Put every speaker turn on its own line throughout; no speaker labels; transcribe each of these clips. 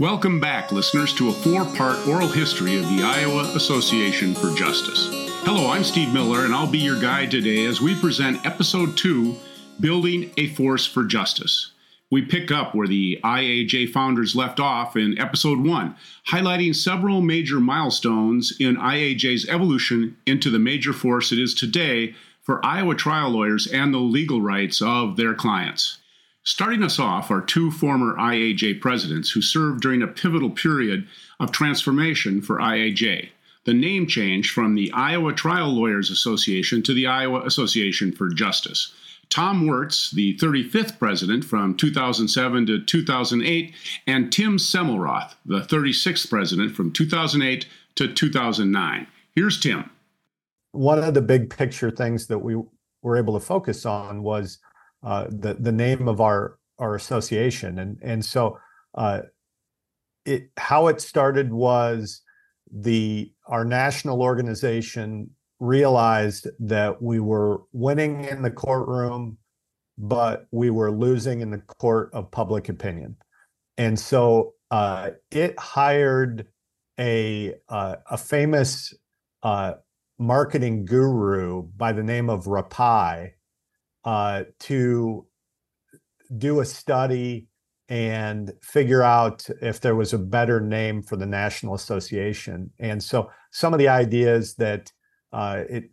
Welcome back, listeners, to a four part oral history of the Iowa Association for Justice. Hello, I'm Steve Miller, and I'll be your guide today as we present Episode 2 Building a Force for Justice. We pick up where the IAJ founders left off in Episode 1, highlighting several major milestones in IAJ's evolution into the major force it is today for Iowa trial lawyers and the legal rights of their clients. Starting us off are two former IAJ presidents who served during a pivotal period of transformation for IAJ. The name change from the Iowa Trial Lawyers Association to the Iowa Association for Justice. Tom Wertz, the 35th president from 2007 to 2008, and Tim Semelroth, the 36th president from 2008 to 2009. Here's Tim.
One of the big picture things that we were able to focus on was uh, the the name of our our association, and and so uh, it how it started was the our national organization realized that we were winning in the courtroom, but we were losing in the court of public opinion, and so uh, it hired a uh, a famous uh, marketing guru by the name of Rapaille uh, to do a study and figure out if there was a better name for the National Association. And so some of the ideas that uh, it,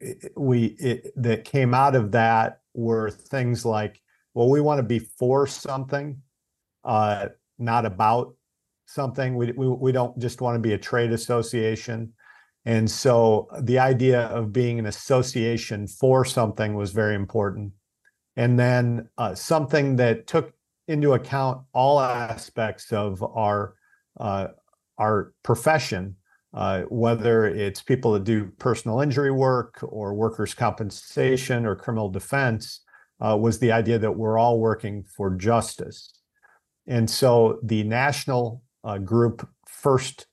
it, we it, that came out of that were things like, well, we want to be for something, uh, not about something. We, we we don't just want to be a trade association. And so the idea of being an association for something was very important. And then uh, something that took into account all aspects of our uh, our profession, uh, whether it's people that do personal injury work or workers' compensation or criminal defense, uh, was the idea that we're all working for justice. And so the national uh, group first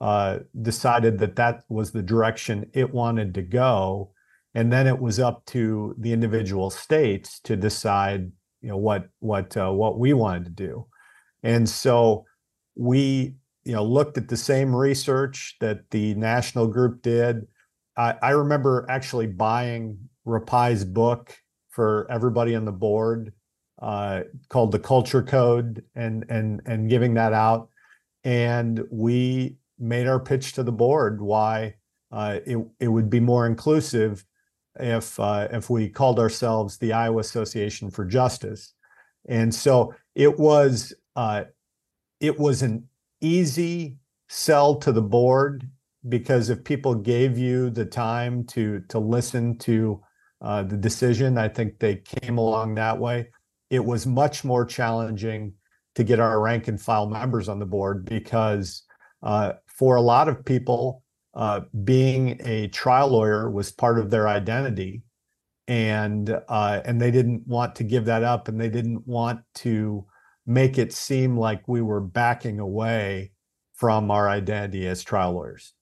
uh, decided that that was the direction it wanted to go, and then it was up to the individual states to decide, you know, what what uh, what we wanted to do, and so we, you know, looked at the same research that the national group did. I, I remember actually buying Rapaille's book for everybody on the board uh, called the Culture Code and and and giving that out. And we made our pitch to the board why uh, it it would be more inclusive if uh, if we called ourselves the Iowa Association for Justice, and so it was uh, it was an easy sell to the board because if people gave you the time to to listen to uh, the decision, I think they came along that way. It was much more challenging to get our rank and file members on the board because uh, for a lot of people, uh, being a trial lawyer was part of their identity, and uh, and they didn't want to give that up, and they didn't want to make it seem like we were backing away from our identity as trial lawyers.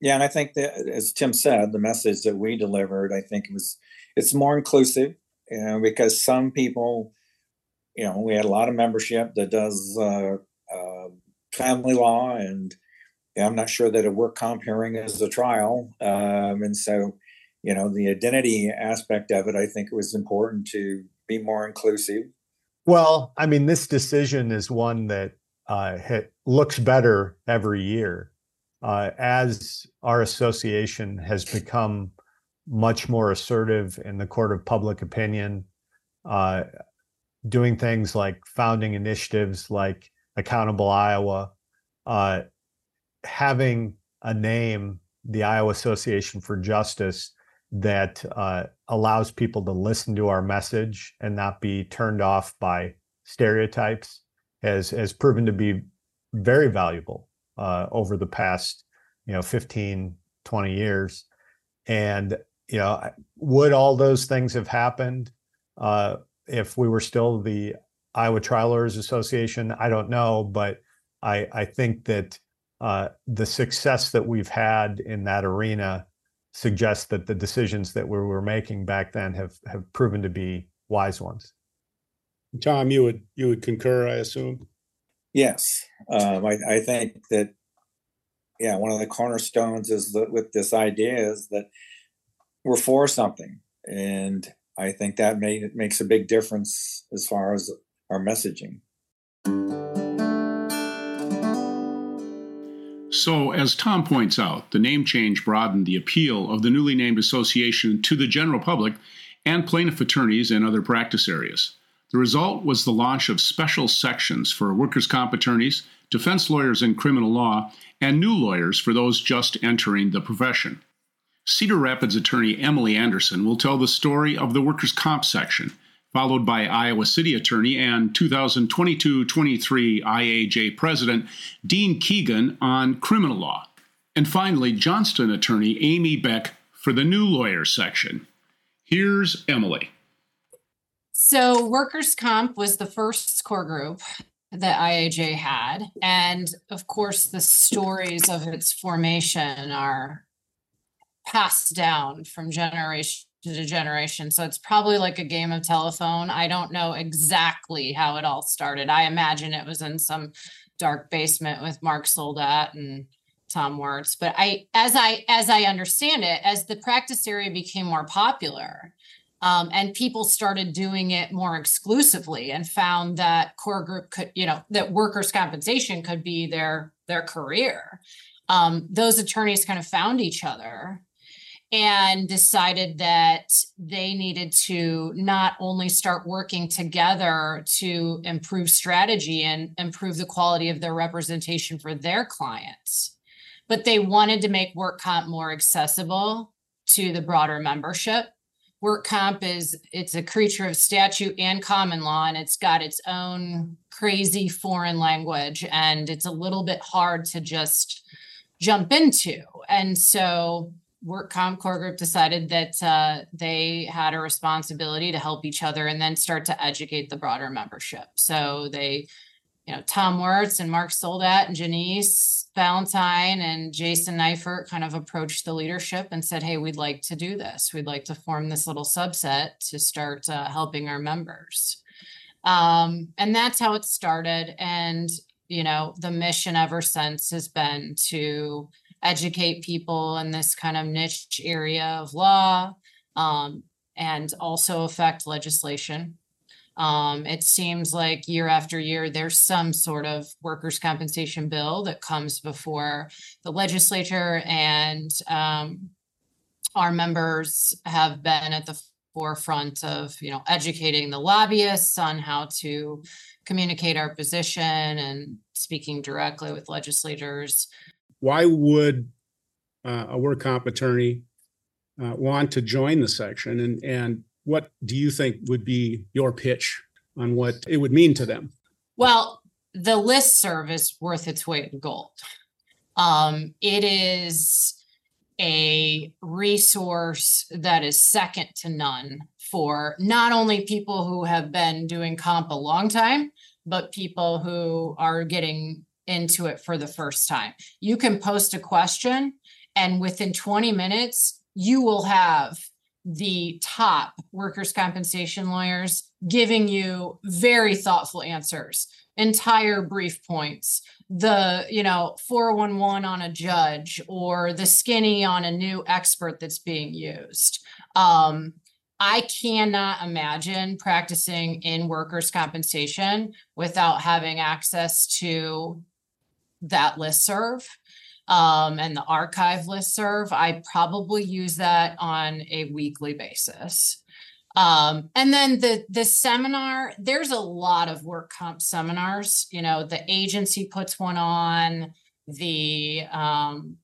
Yeah, and I think that, as Tim said, the message that we delivered, I think it was it's more inclusive, you know, because some people, you know, we had a lot of membership that does uh, uh, family law and I'm not sure that a work comp hearing is a trial. Um, and so, you know, the identity aspect of it, I think it was important to be more inclusive.
Well, I mean, this decision is one that uh, looks better every year. Uh, as our association has become much more assertive in the court of public opinion, uh, doing things like founding initiatives like Accountable Iowa, uh, having a name, the Iowa Association for Justice, that uh, allows people to listen to our message and not be turned off by stereotypes has has proven to be very valuable uh, over the past you know 15 20 years. And you know would all those things have happened uh, if we were still the iowa trial lawyers association? I don't know but i i think that uh, the success that we've had in that arena suggests that the decisions that we were making back then have have proven to be wise ones.
Tom, you would you would concur, I assume.
Yes, um, I, I think that yeah, one of the cornerstones is that with this idea is that we're for something, and I think that may, makes a big difference as far as our messaging.
So, as Tom points out, the name change broadened the appeal of the newly named association to the general public and plaintiff attorneys and other practice areas. The result was the launch of special sections for workers' comp attorneys, defense lawyers in criminal law, and new lawyers for those just entering the profession. Cedar Rapids attorney Emily Anderson will tell the story of the workers' comp section followed by Iowa City Attorney and 2022 23 IAJ President Dean Keegan on criminal law. And finally, Johnston Attorney Amy Beck for the new lawyer section. Here's Emily.
So, workers' comp was the first core group that IAJ had. And of course, the stories of its formation are passed down from generation to generation. So it's probably like a game of telephone. I don't know exactly how it all started. I imagine it was in some dark basement with Mark Soldat and Tom Wertz. But I as I as I understand it, as the practice area became more popular, um, and people started doing it more exclusively and found that core group could, you know, that workers' compensation could be their their career. Um, those attorneys kind of found each other and decided that they needed to not only start working together to improve strategy and improve the quality of their representation for their clients, but they wanted to make work comp more accessible to the broader membership. Work comp is it's a creature of statute and common law, and it's got its own crazy foreign language, and it's a little bit hard to just jump into. And so work comp core group decided that uh, they had a responsibility to help each other and then start to educate the broader membership. So they, you know, Tom Wertz and Mark Soldat and Janice Valentine and Jason Neifert kind of approached the leadership and said, "Hey, we'd like to do this. We'd like to form this little subset to start uh, helping our members." Um, and that's how it started. And you know, the mission ever since has been to educate people in this kind of niche area of law um, and also affect legislation. Um, it seems like year after year, there's some sort of workers' compensation bill that comes before the legislature, and um, our members have been at the forefront of you know educating the lobbyists on how to communicate our position and speaking directly with legislators
why would uh, a work comp attorney uh, want to join the section? And and what do you think would be your pitch on what it would mean to them?
Well the list service worth its weight in gold. Um, it is a resource that is second to none for not only people who have been doing comp a long time but people who are getting into it for the first time. You can post a question, and within 20 minutes, you will have the top workers' compensation lawyers giving you very thoughtful answers, entire brief points, the, you know, 411 on a judge or the skinny on a new expert that's being used. Um, I cannot imagine practicing in workers' compensation without having access to that list serve um, and the archive list serve. I probably use that on a weekly basis. Um, and then the the seminar, there's a lot of work comp seminars. You know, the agency puts one on, the um,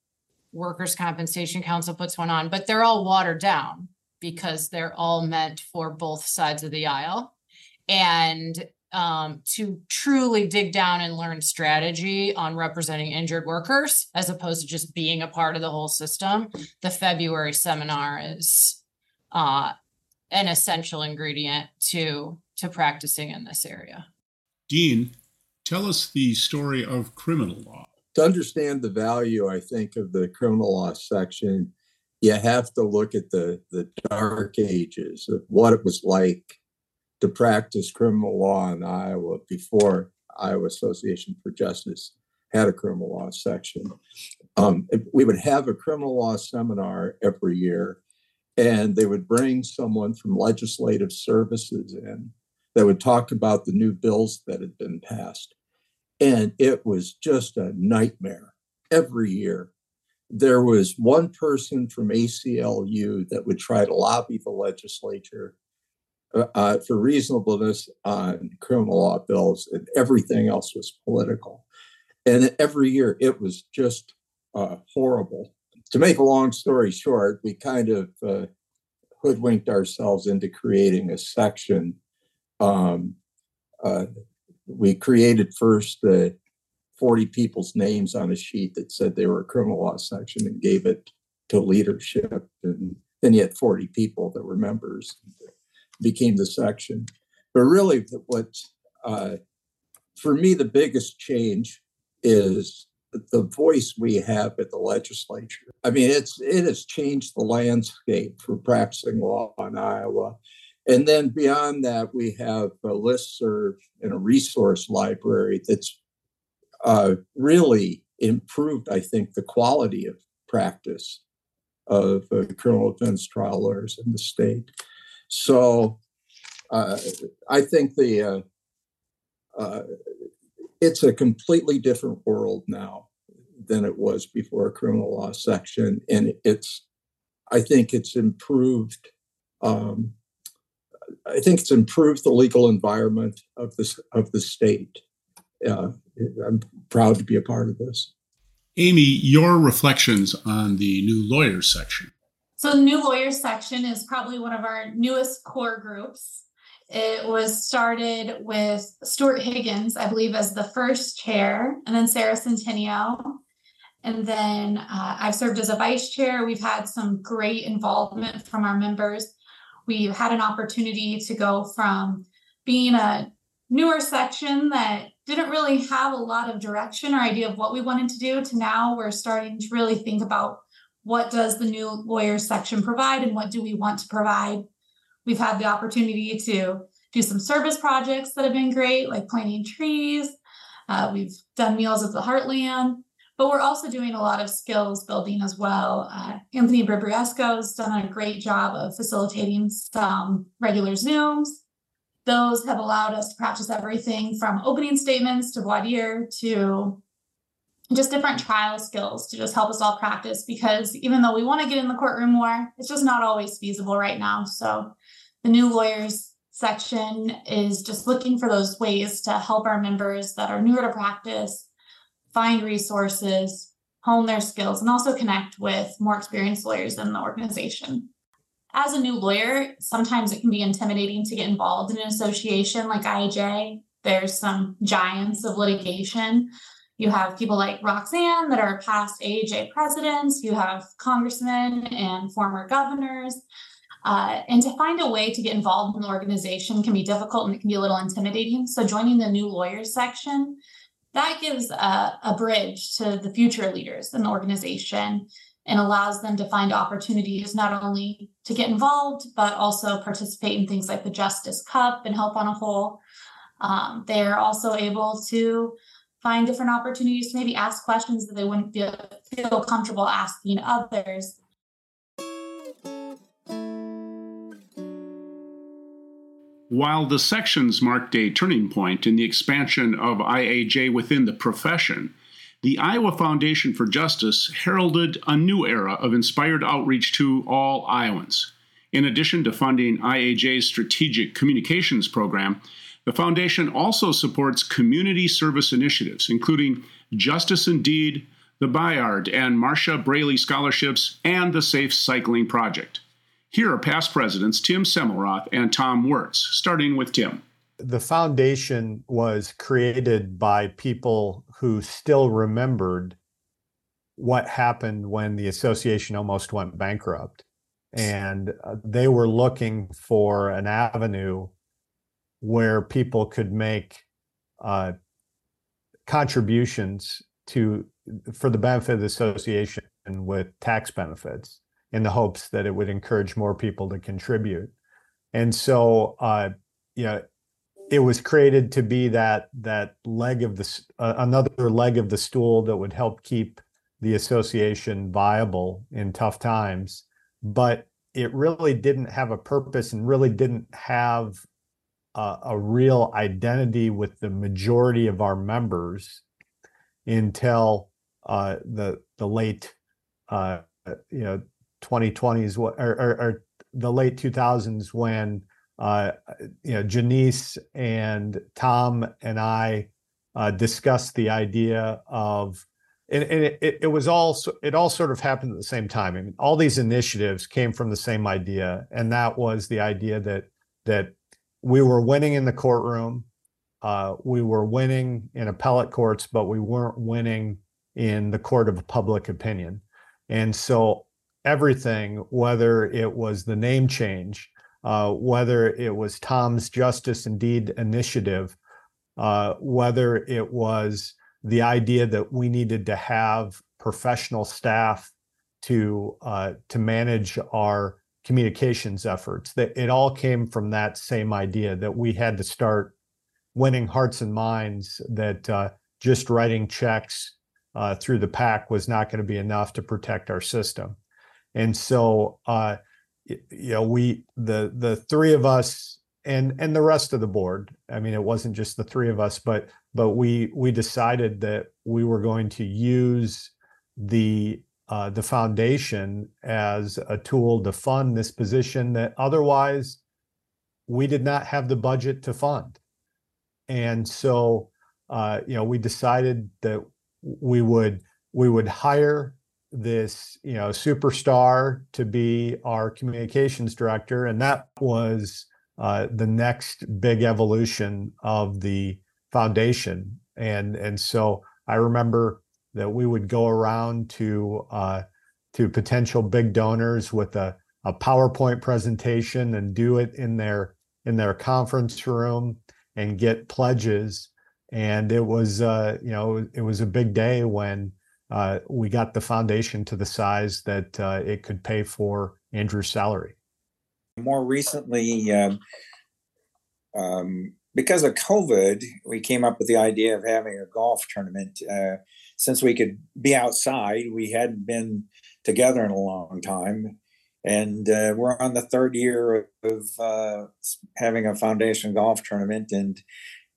Workers' Compensation Council puts one on, but they're all watered down because they're all meant for both sides of the aisle. And um, to truly dig down and learn strategy on representing injured workers as opposed to just being a part of the whole system, the February seminar is uh, an essential ingredient to to practicing in this area.
Dean, tell us the story of criminal law.
To understand the value, I think, of the criminal law section, you have to look at the the dark ages of what it was like to practice criminal law in Iowa before Iowa Association for Justice had a criminal law section. Um, we would have a criminal law seminar every year, and they would bring someone from legislative services in that would talk about the new bills that had been passed. And it was just a nightmare every year. There was one person from ACLU that would try to lobby the legislature uh, uh, for reasonableness on criminal law bills, and everything else was political. And every year it was just uh, horrible. To make a long story short, we kind of uh, hoodwinked ourselves into creating a section. Um, uh, we created first the 40 people's names on a sheet that said they were a criminal law section and gave it to leadership. And then you had 40 people that were members, became the section. But really, what uh, for me, the biggest change is the voice we have at the legislature. I mean, it's it has changed the landscape for practicing law in Iowa. And then beyond that, we have a listserv and a resource library that's uh, really improved, I think, the quality of practice of uh, criminal defense trial lawyers in the state. So uh, I think the uh, uh, it's a completely different world now than it was before criminal law section, and it's I think it's improved. Um, I think it's improved the legal environment of this of the state. Uh, I'm proud to be a part of this.
Amy, your reflections on the new lawyers section.
So, the new lawyers section is probably one of our newest core groups. It was started with Stuart Higgins, I believe, as the first chair, and then Sarah Centennial. And then uh, I've served as a vice chair. We've had some great involvement from our members. We've had an opportunity to go from being a newer section that didn't really have a lot of direction or idea of what we wanted to do to now we're starting to really think about what does the new lawyers section provide and what do we want to provide? We've had the opportunity to do some service projects that have been great like planting trees. Uh, we've done meals at the heartland but we're also doing a lot of skills building as well. Uh, anthony Bribriesco has done a great job of facilitating some regular zooms. Those have allowed us to practice everything from opening statements to voir dire to just different trial skills to just help us all practice because even though we want to get in the courtroom more, it's just not always feasible right now. So the new lawyers section is just looking for those ways to help our members that are newer to practice find resources, hone their skills, and also connect with more experienced lawyers in the organization as a new lawyer, sometimes it can be intimidating to get involved in an association like IAJ. There's some giants of litigation. You have people like Roxanne that are past AAJ presidents. You have congressmen and former governors. Uh, and to find a way to get involved in the organization can be difficult and it can be a little intimidating. So joining the new lawyers section, that gives a, a bridge to the future leaders in the organization and allows them to find opportunities not only to get involved, but also participate in things like the Justice Cup and help on a whole. Um, they're also able to find different opportunities to maybe ask questions that they wouldn't feel, feel comfortable asking others.
While the sections marked a turning point in the expansion of IAJ within the profession, the Iowa Foundation for Justice heralded a new era of inspired outreach to all Iowans. In addition to funding IAJ's strategic communications program, the foundation also supports community service initiatives, including Justice Indeed, the Bayard and Marcia Braley Scholarships, and the Safe Cycling Project. Here are past presidents Tim Semelroth and Tom Wertz, starting with Tim
the foundation was created by people who still remembered what happened when the association almost went bankrupt and uh, they were looking for an avenue where people could make uh, contributions to for the benefit of the association with tax benefits in the hopes that it would encourage more people to contribute. And so uh, it was created to be that that leg of the uh, another leg of the stool that would help keep the association viable in tough times. But it really didn't have a purpose and really didn't have a, real identity with the majority of our members until uh, the the late uh, you know 2020s or, or, or the late 2000s when uh, you know Janice and Tom and I uh, discussed the idea of and, and it, it was all it all sort of happened at the same time. I mean, all these initiatives came from the same idea, and that was the idea that that we were winning in the courtroom, uh, we were winning in appellate courts, but we weren't winning in the court of public opinion, and so everything, whether it was the name change, uh, whether it was Tom's Justice Indeed initiative, uh, whether it was the idea that we needed to have professional staff to uh, to manage our communications efforts. That it all came from that same idea that we had to start winning hearts and minds. That uh, just writing checks uh, through the PAC was not going to be enough to protect our system. And so, uh, you know, we the the three of us and and the rest of the board. I mean, it wasn't just the three of us, but but we we decided that we were going to use the uh, the foundation as a tool to fund this position that otherwise we did not have the budget to fund. And so, uh, you know, we decided that we would we would hire this you know superstar to be our communications director, and that was uh, the next big evolution of the foundation. And and so I remember that we would go around to uh, to potential big donors with a, a PowerPoint presentation and do it in their in their conference room and get pledges. And it was uh, you know it was a big day when uh, we got the foundation to the size that uh, it could pay for Andrew's salary.
More recently, um, um, because of COVID, we came up with the idea of having a golf tournament. Uh, since we could be outside, we hadn't been together in a long time. And uh, we're on the third year of uh, having a foundation golf tournament. And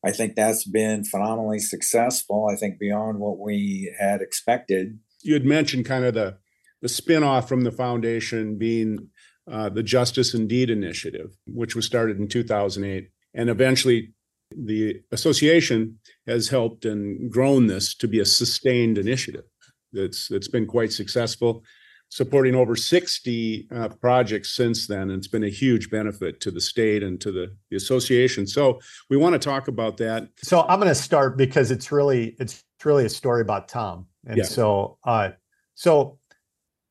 I think that's been phenomenally successful. I think beyond what we had expected.
You had mentioned kind of the the spin-off from the foundation being uh, the Justice Indeed initiative, which was started in 2008. And eventually the association has helped and grown this to be a sustained initiative that's that's been quite successful supporting over 60 uh, projects since then and it's been a huge benefit to the state and to the, the association so we want to talk about that
So I'm going to start because it's really it's really a story about Tom. And
Yeah.
so uh so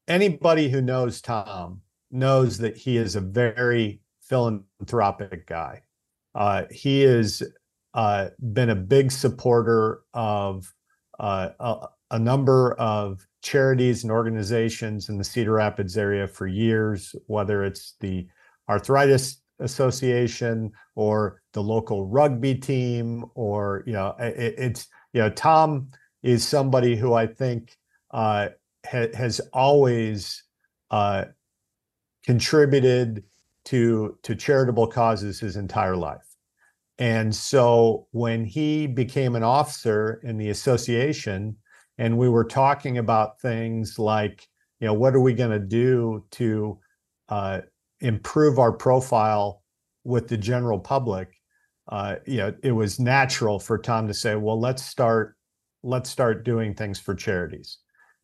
anybody who knows Tom knows that he is a very philanthropic guy. Uh he has uh been a big supporter of uh a, a number of charities and organizations in the Cedar Rapids area for years, whether it's the Arthritis Association or the local rugby team, or you know, it, it's you know, Tom is somebody who I think uh, ha- has always uh, contributed to to charitable causes his entire life. And so when he became an officer in the association, and we were talking about things like, you know, what are we going to do to uh, improve our profile with the general public? Uh, you know, it was natural for Tom to say, well, let's start, let's start doing things for charities.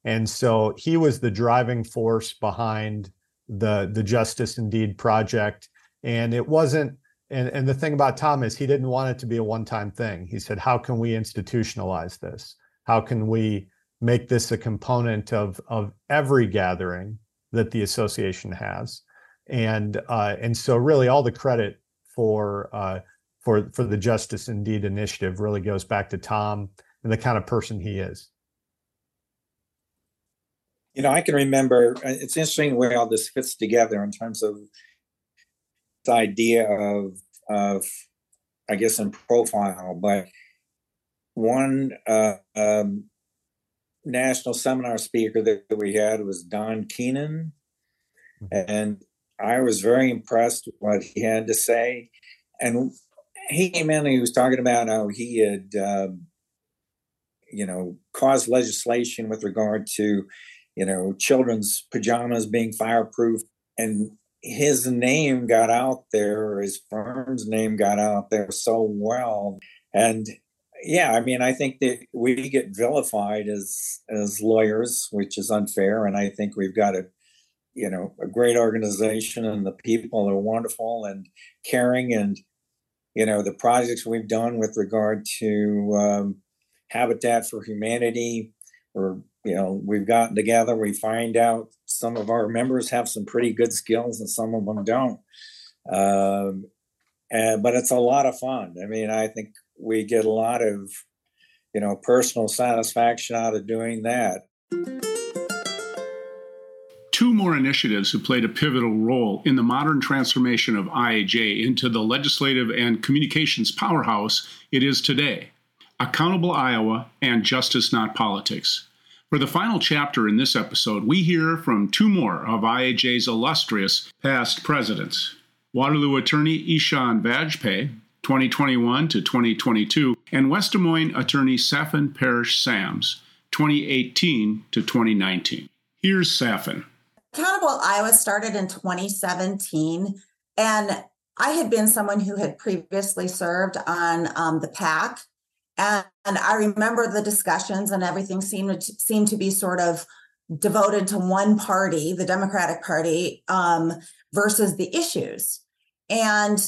And so he was the driving force behind the the Justice Indeed project. And it wasn't, and, and the thing about Tom is he didn't want it to be a one-time thing. He said, how can we institutionalize this? How can we make this a component of of every gathering that the association has? And uh, and so really all the credit for uh, for for the Justice Indeed initiative really goes back to Tom and the kind of person he is.
You know, I can remember. uh, It's interesting way all this fits together in terms of the idea of of I guess, in profile, but one uh, um, national seminar speaker that we had was Don Keenan, and I was very impressed with what he had to say. And he came in and he was talking about how he had, uh, you know, caused legislation with regard to, you know, children's pajamas being fireproof, and his name got out there, his firm's name got out there so well, and yeah, I mean, I think that we get vilified as as lawyers, which is unfair, and I think we've got a you know a great organization, and the people are wonderful and caring, and you know the projects we've done with regard to um, Habitat for Humanity, or you know we've gotten together, we find out some of our members have some pretty good skills, and some of them don't. Um, and, but it's a lot of fun. I mean, I think we get a lot of you know personal satisfaction out of doing that
two more initiatives have played a pivotal role in the modern transformation of IAJ into the legislative and communications powerhouse it is today Accountable Iowa and Justice Not Politics. For the final chapter in this episode, we hear from two more of IAJ's illustrious past presidents Waterloo attorney Eashaan Vajpeyi 2021 to 2022, and West Des Moines attorney Saffin Parrish Sams, 2018 to 2019. Here's Saffin.
Accountable Iowa started in 2017, and I had been someone who had previously served on um, the PAC, and, and, I remember the discussions, and everything seemed to, seemed to be sort of devoted to one party, the Democratic Party, um, versus the issues. And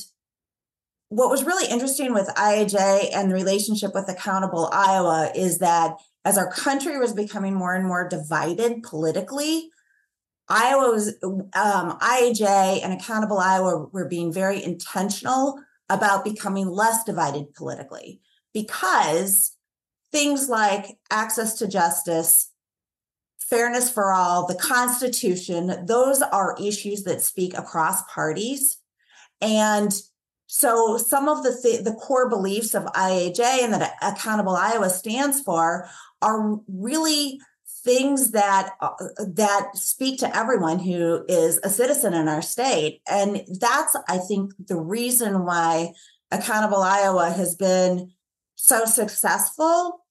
what was really interesting with IAJ and the relationship with Accountable Iowa is that as our country was becoming more and more divided politically, Iowa was um, IAJ and Accountable Iowa were being very intentional about becoming less divided politically because things like access to justice, fairness for all, the Constitution, those are issues that speak across parties. And so some of the th- the core beliefs of IAJ and that Accountable Iowa stands for are really things that uh, that speak to everyone who is a citizen in our state and that's i think the reason why accountable iowa has been so successful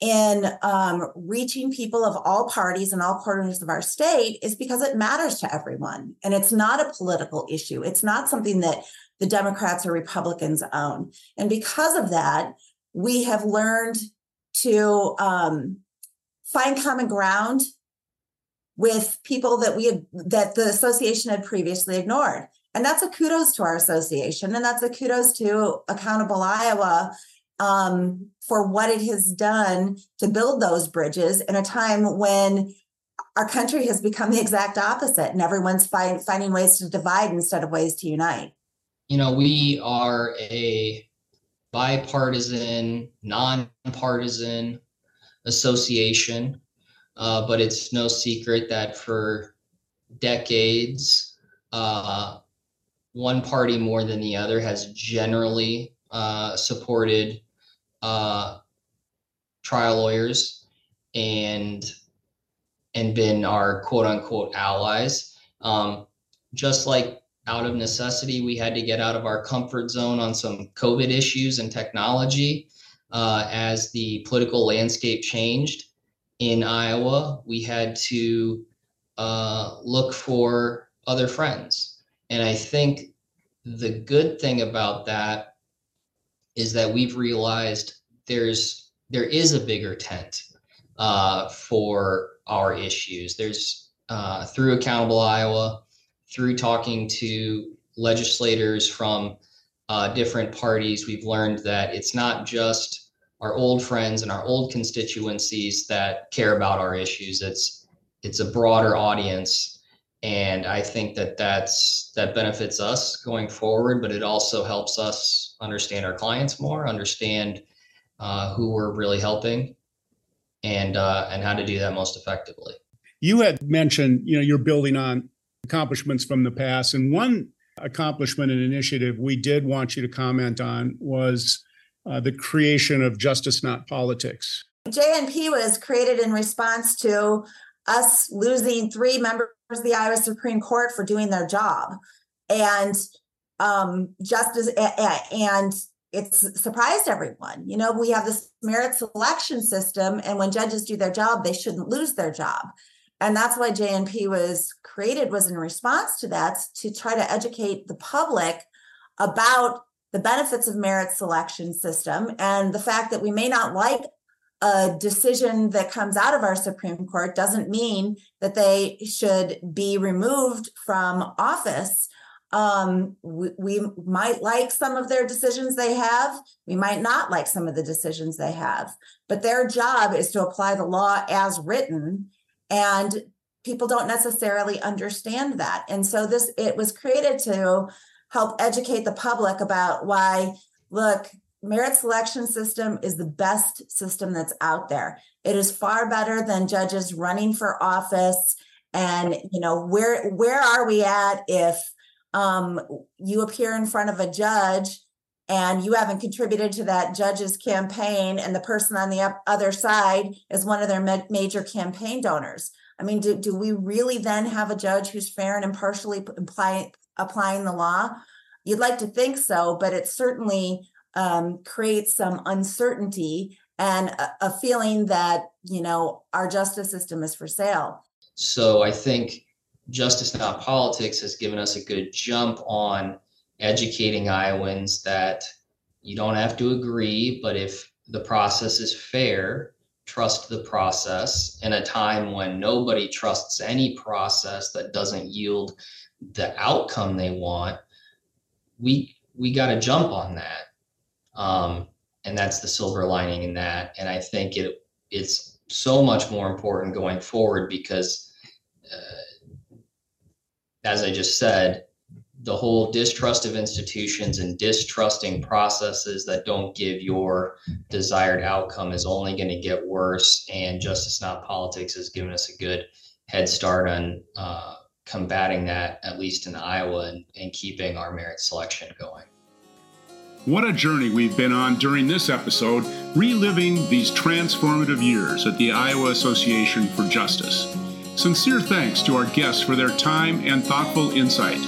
in um, reaching people of all parties and all corners of our state is because it matters to everyone and it's not a political issue it's not something that the Democrats or Republicans own. And because of that, we have learned to um, find common ground with people that we had that the association had previously ignored. And that's a kudos to our association, and that's a kudos to Accountable Iowa um, for what it has done to build those bridges in a time when our country has become the exact opposite, and everyone's find, finding ways to divide instead of ways to unite.
You know, we are a bipartisan, nonpartisan association, uh, but it's no secret that for decades, uh, one party more than the other has generally uh, supported uh, trial lawyers and and been our quote unquote allies. Um, just like out of necessity, we had to get out of our comfort zone on some COVID issues and technology. Uh, as the political landscape changed in Iowa, we had to uh, look for other friends. And I think the good thing about that is that we've realized there's there is a bigger tent uh, for our issues. There's uh, through Accountable Iowa, through talking to legislators from uh, different parties, we've learned that it's not just our old friends and our old constituencies that care about our issues. It's it's a broader audience, and I think that that's that benefits us going forward. But it also helps us understand our clients more, understand uh, who we're really helping, and uh, and how to do that most effectively.
You had mentioned, you know, you're building on accomplishments from the past. And one accomplishment and initiative we did want you to comment on was uh, the creation of Justice Not Politics.
JNP was created in response to us losing three members of the Iowa Supreme Court for doing their job. And um, justice, and it's surprised everyone. You know, we have this merit selection system, and when judges do their job, they shouldn't lose their job. And that's why JNP was created, was in response to that, to try to educate the public about the benefits of merit selection system and the fact that we may not like a decision that comes out of our Supreme Court doesn't mean that they should be removed from office. Um, we, we, might like some of their decisions they have. We might not like some of the decisions they have, but their job is to apply the law as written. And people don't necessarily understand that. And so this, it was created to help educate the public about why, look, merit selection system is the best system that's out there. It is far better than judges running for office. And you know where where are we at if um, you appear in front of a judge and you haven't contributed to that judge's campaign, and the person on the other side is one of their ma- major campaign donors? I mean, do, do we really then have a judge who's fair and impartially apply, applying the law? You'd like to think so, but it certainly um, creates some uncertainty and a, a feeling that you know our justice system is for sale.
So I think Justice Not Politics has given us a good jump on educating Iowans that you don't have to agree, but if the process is fair, trust the process in a time when nobody trusts any process that doesn't yield the outcome they want we we got to jump on that. Um, and that's the silver lining in that. And i think it it's so much more important going forward because uh, as i just said the whole distrust of institutions and distrusting processes that don't give your desired outcome is only going to get worse and justice not politics has given us a good head start on uh, combating that, at least in Iowa, and, and keeping our merit selection going.
What a journey we've been on during this episode, reliving these transformative years at the Iowa Association for Justice. Sincere thanks to our guests for their time and thoughtful insight.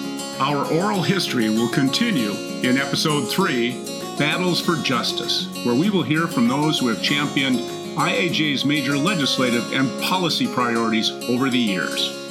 Our oral history will continue in episode three Battles for Justice, where we will hear from those who have championed IAJ's major legislative and policy priorities over the years.